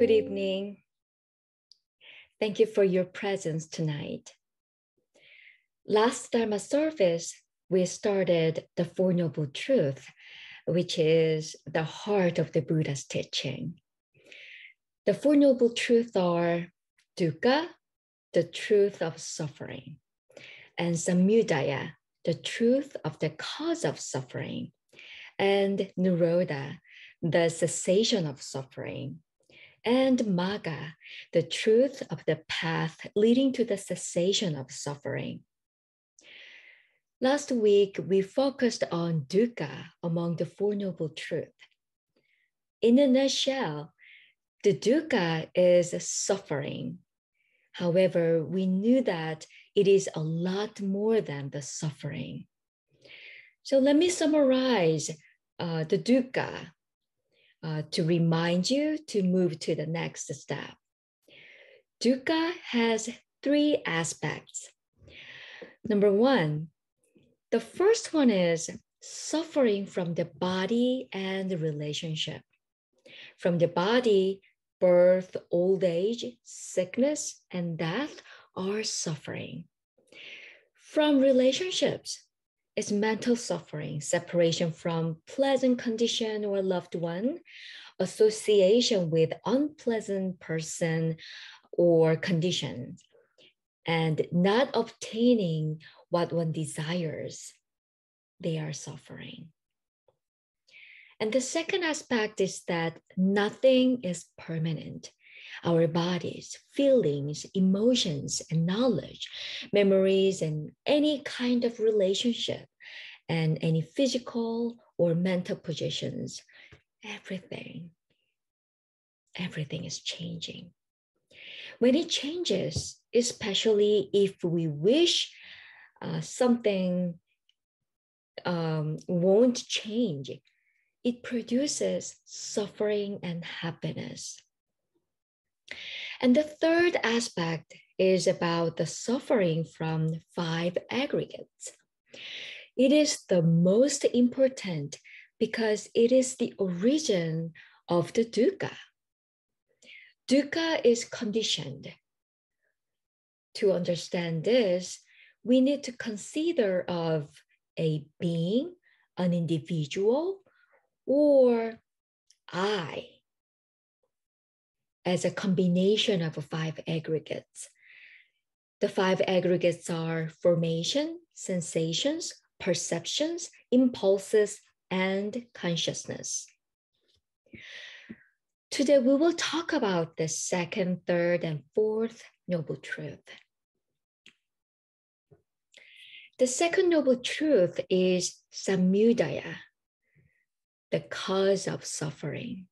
Good evening. Thank you for your presence tonight. Last Dharma service, we started the Four Noble Truths, which is the heart of the Buddha's teaching. The Four Noble Truths are dukkha, the truth of suffering, and samudaya, the truth of the cause of suffering, and nirodha, the cessation of suffering, and magga, the truth of the path leading to the cessation of suffering. Last week, we focused on dukkha among the Four Noble Truths. In a nutshell, the dukkha is suffering. However, we knew that it is a lot more than the suffering. So let me summarize uh, the dukkha uh, to remind you to move to the next step. Dukkha has three aspects. Number one, the first one is suffering from the body and the relationship. From the body, birth, old age, sickness, and death are suffering. From relationships, it's mental suffering, separation from pleasant condition or loved one, association with unpleasant person or condition, and not obtaining what one desires, they are suffering. And the second aspect is that nothing is permanent. Our bodies, feelings, emotions, and knowledge, memories, and any kind of relationship, and any physical or mental positions, everything, everything is changing. When it changes, especially if we wish uh, something um, won't change, it produces suffering and happiness. And the third aspect is about the suffering from five aggregates. It is the most important because it is the origin of the dukkha. Dukkha is conditioned. To understand this, we need to consider of a being, an individual, or I as a combination of five aggregates. The five aggregates are formation, sensations, perceptions, impulses, and consciousness. Today, we will talk about the second, third, and fourth noble truth. The second noble truth is samudaya, the cause of suffering.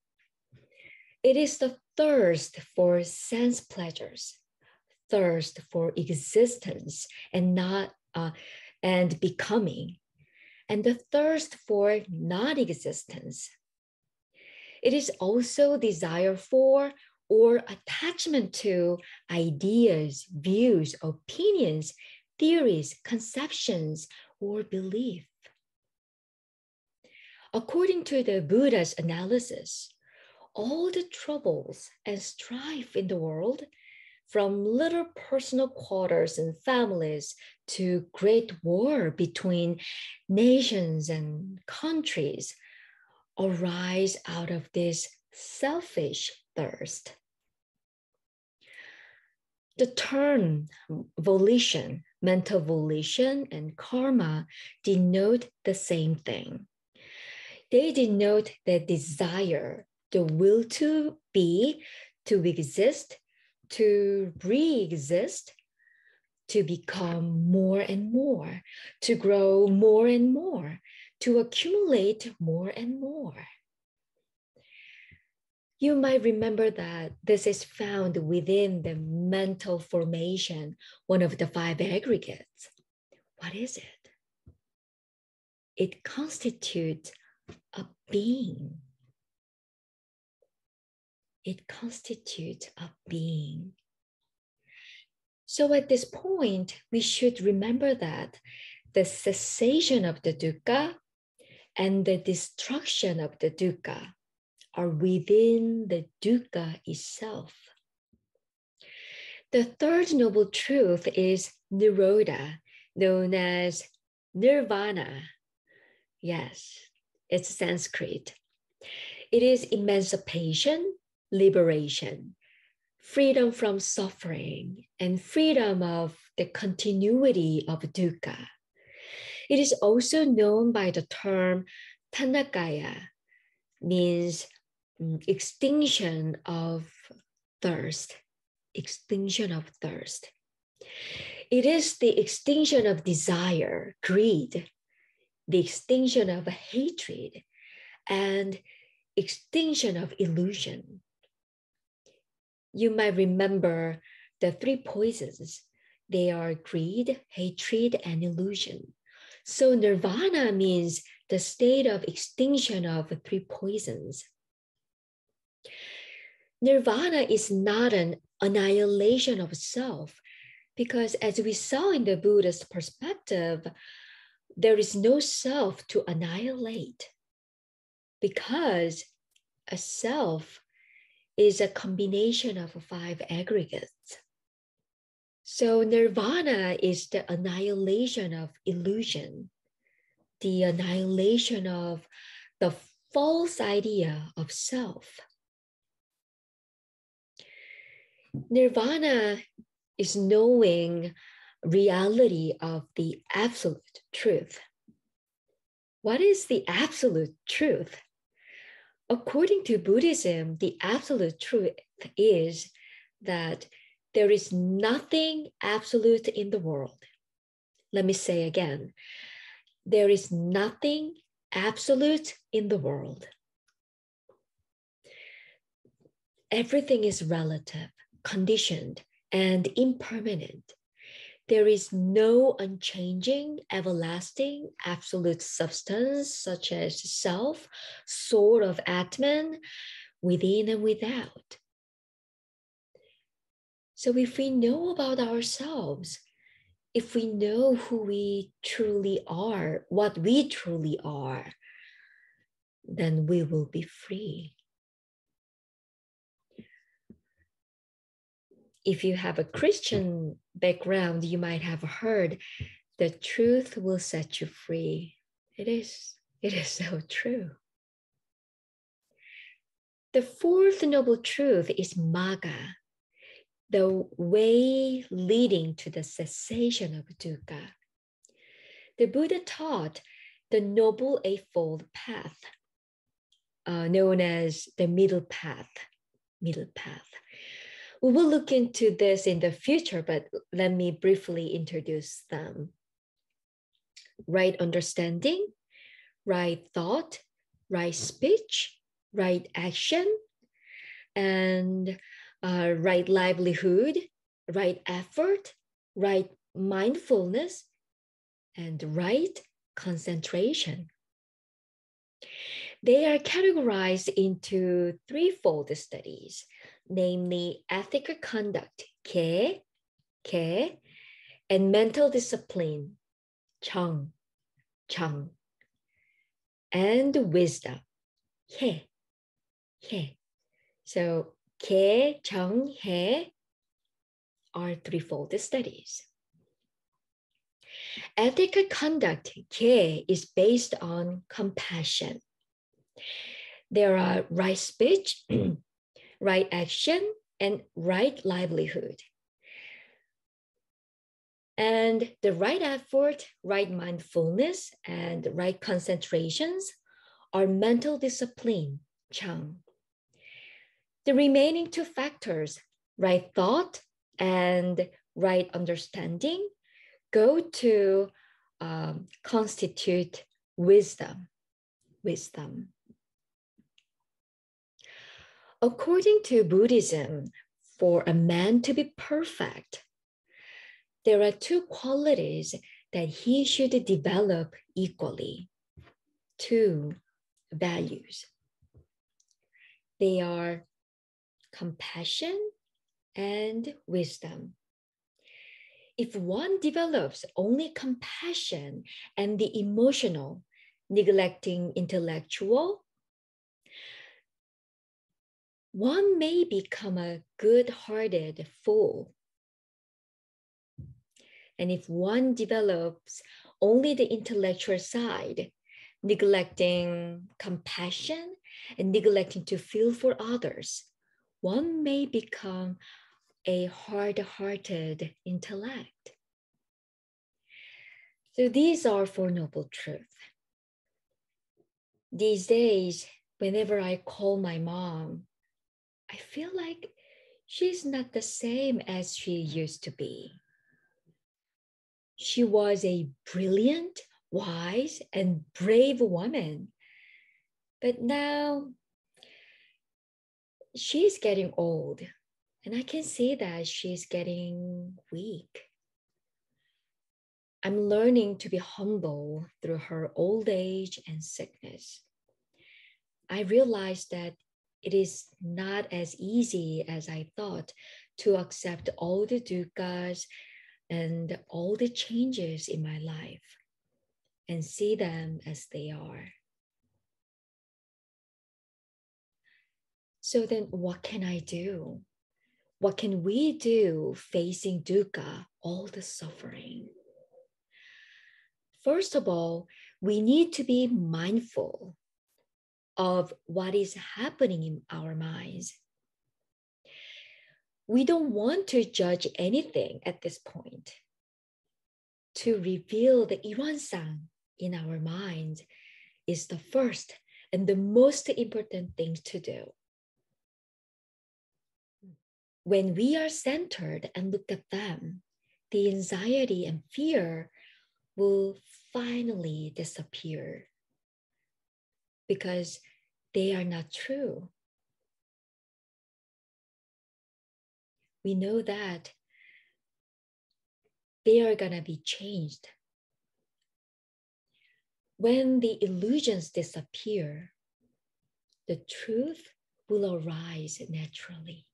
It is the thirst for sense pleasures, thirst for existence and not uh, and becoming, and the thirst for non-existence. It is also desire for or attachment to ideas, views, opinions, theories, conceptions, or belief. According to the Buddha's analysis, all the troubles and strife in the world, from little personal quarters and families to great war between nations and countries, arise out of this selfish thirst. The term volition mental volition, and karma denote the same thing. They denote the desire, the will to be, to exist, to re exist, to become more and more, to grow more and more, to accumulate more and more. You might remember that this is found within the mental formation, one of the five aggregates. What is it? It constitutes a being. It constitutes a being. So at this point, we should remember that the cessation of the dukkha and the destruction of the dukkha are within the dukkha itself. The third noble truth is Nirodha, known as Nirvana. Yes, it's Sanskrit. It is emancipation, liberation, freedom from suffering, and freedom of the continuity of dukkha. It is also known by the term Tanhakkhaya, means mm, extinction of thirst, extinction of thirst. It is the extinction of desire, greed, the extinction of hatred, and extinction of illusion. You might remember the three poisons. They are greed, hatred, and illusion. So nirvana means the state of extinction of the three poisons. Nirvana is not an annihilation of self, because as we saw in the Buddhist perspective, there is no self to annihilate because a self is a combination of five aggregates. So, nirvana is the annihilation of illusion, the annihilation of the false idea of self. Nirvana is knowing reality of the absolute truth. What is the absolute truth? According to Buddhism, the absolute truth is that there is nothing absolute in the world. Let me say again there is nothing absolute in the world. Everything is relative, conditioned, and impermanent. There is no unchanging, everlasting, absolute substance such as self, soul of Atman, within and without. So if we know about ourselves, if we know who we truly are, what we truly are, then we will be free. if you have a Christian background, you might have heard the truth will set you free. It is, it is so true. The fourth noble truth is magga, the way leading to the cessation of dukkha. The Buddha taught the Noble Eightfold Path, uh, known as the middle path, middle path we will look into this in the future, but let me briefly introduce them. Right understanding, right thought, right speech, right action, and uh, right livelihood, right effort, right mindfulness, and right concentration. They are categorized into threefold studies namely ethical conduct, ke, ke, and mental discipline, chong, chong, and wisdom, he, he. So ke, chong, he are threefold studies. Ethical conduct, ke, is based on compassion. There are right speech, right action, and right livelihood. And the right effort, right mindfulness, and right concentrations are mental discipline, Chang. The remaining two factors, right thought and right understanding, go to um, constitute wisdom. Wisdom. According to Buddhism, for a man to be perfect, there are two qualities that he should develop equally. Two values. They are compassion and wisdom. If one develops only compassion and the emotional, neglecting intellectual, one may become a good hearted fool. And if one develops only the intellectual side, neglecting compassion and neglecting to feel for others, one may become a hard hearted intellect. So these are Four Noble Truths. These days, whenever I call my mom, I feel like she's not the same as she used to be. She was a brilliant, wise, and brave woman. But now she's getting old, and I can see that she's getting weak. I'm learning to be humble through her old age and sickness. I realized that it is not as easy as I thought to accept all the dukkha's and all the changes in my life and see them as they are. So then, what can I do? What can we do facing dukkha, all the suffering? First of all, we need to be mindful of what is happening in our minds. We don't want to judge anything at this point. To reveal the Iwansang in our minds is the first and the most important thing to do. When we are centered and look at them, the anxiety and fear will finally disappear because they are not true. We know that they are going to be changed. When the illusions disappear, the truth will arise naturally.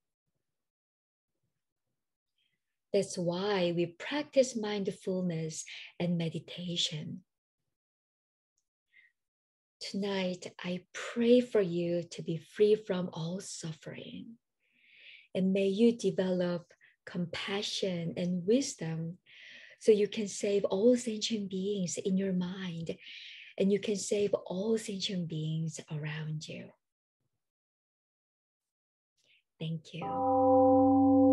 That's why we practice mindfulness and meditation Tonight, I pray for you to be free from all suffering. And may you develop compassion and wisdom so you can save all sentient beings in your mind and you can save all sentient beings around you. Thank you.